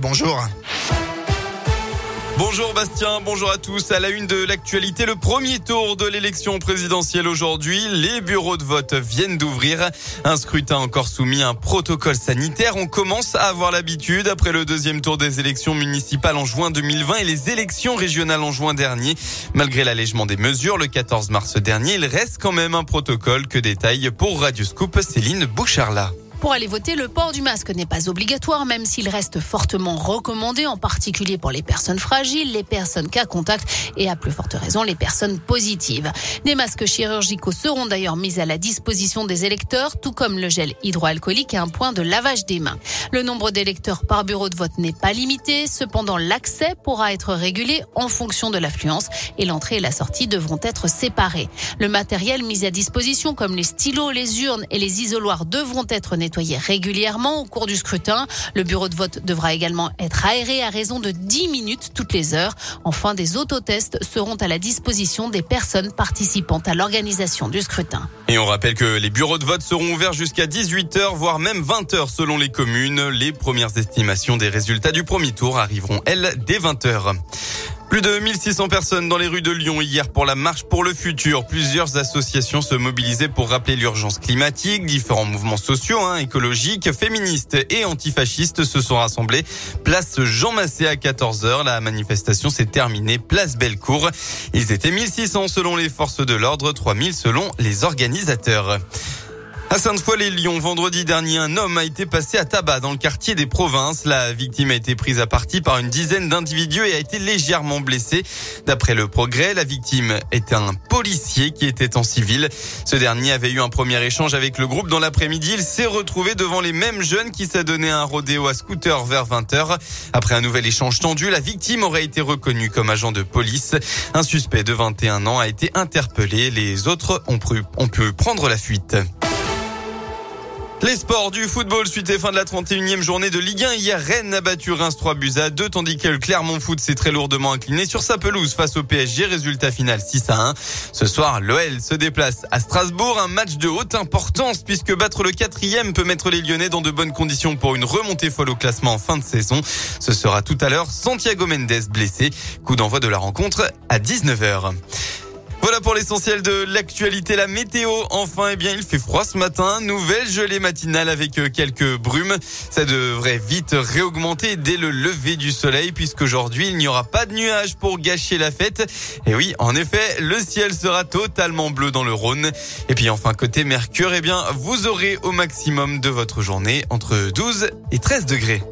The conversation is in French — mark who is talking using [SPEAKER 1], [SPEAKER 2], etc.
[SPEAKER 1] Bonjour.
[SPEAKER 2] Bonjour Bastien, bonjour à tous. À la une de l'actualité, le premier tour de l'élection présidentielle aujourd'hui. Les bureaux de vote viennent d'ouvrir. Un scrutin encore soumis à un protocole sanitaire. On commence à avoir l'habitude après le deuxième tour des élections municipales en juin 2020 et les élections régionales en juin dernier. Malgré l'allègement des mesures le 14 mars dernier, il reste quand même un protocole que détaille pour Radio Scoop Céline Boucharla.
[SPEAKER 3] Pour aller voter, le port du masque n'est pas obligatoire, même s'il reste fortement recommandé, en particulier pour les personnes fragiles, les personnes cas contact et à plus forte raison les personnes positives. Des masques chirurgicaux seront d'ailleurs mis à la disposition des électeurs, tout comme le gel hydroalcoolique et un point de lavage des mains. Le nombre d'électeurs par bureau de vote n'est pas limité, cependant l'accès pourra être régulé en fonction de l'affluence et l'entrée et la sortie devront être séparés. Le matériel mis à disposition comme les stylos, les urnes et les isoloirs devront être régulièrement au cours du scrutin. Le bureau de vote devra également être aéré à raison de 10 minutes toutes les heures. Enfin, des autotests seront à la disposition des personnes participant à l'organisation du scrutin.
[SPEAKER 2] Et on rappelle que les bureaux de vote seront ouverts jusqu'à 18h, voire même 20h selon les communes. Les premières estimations des résultats du premier tour arriveront, elles, dès 20h. Plus de 1600 personnes dans les rues de Lyon hier pour la marche pour le futur. Plusieurs associations se mobilisaient pour rappeler l'urgence climatique. Différents mouvements sociaux, hein, écologiques, féministes et antifascistes se sont rassemblés. Place Jean Massé à 14h. La manifestation s'est terminée. Place Bellecour. Ils étaient 1600 selon les forces de l'ordre, 3000 selon les organisateurs. À Sainte-Foy-les-Lyons, vendredi dernier, un homme a été passé à tabac dans le quartier des provinces. La victime a été prise à partie par une dizaine d'individus et a été légèrement blessée. D'après le progrès, la victime était un policier qui était en civil. Ce dernier avait eu un premier échange avec le groupe dans l'après-midi. Il s'est retrouvé devant les mêmes jeunes qui s'adonnaient à un rodéo à scooter vers 20h. Après un nouvel échange tendu, la victime aurait été reconnue comme agent de police. Un suspect de 21 ans a été interpellé. Les autres ont pu prendre la fuite. Les sports du football suite et fin de la 31e journée de Ligue 1. Hier, Rennes a battu Reims 3 buts à 2, tandis que le Clermont Foot s'est très lourdement incliné sur sa pelouse face au PSG. Résultat final 6 à 1. Ce soir, l'OL se déplace à Strasbourg. Un match de haute importance puisque battre le quatrième peut mettre les Lyonnais dans de bonnes conditions pour une remontée folle au classement en fin de saison. Ce sera tout à l'heure Santiago Mendes blessé. Coup d'envoi de la rencontre à 19h. Voilà pour l'essentiel de l'actualité. La météo, enfin, eh bien, il fait froid ce matin. Nouvelle gelée matinale avec euh, quelques brumes. Ça devrait vite réaugmenter dès le lever du soleil puisqu'aujourd'hui, il n'y aura pas de nuages pour gâcher la fête. Et oui, en effet, le ciel sera totalement bleu dans le Rhône. Et puis enfin, côté Mercure, eh bien, vous aurez au maximum de votre journée entre 12 et 13 degrés.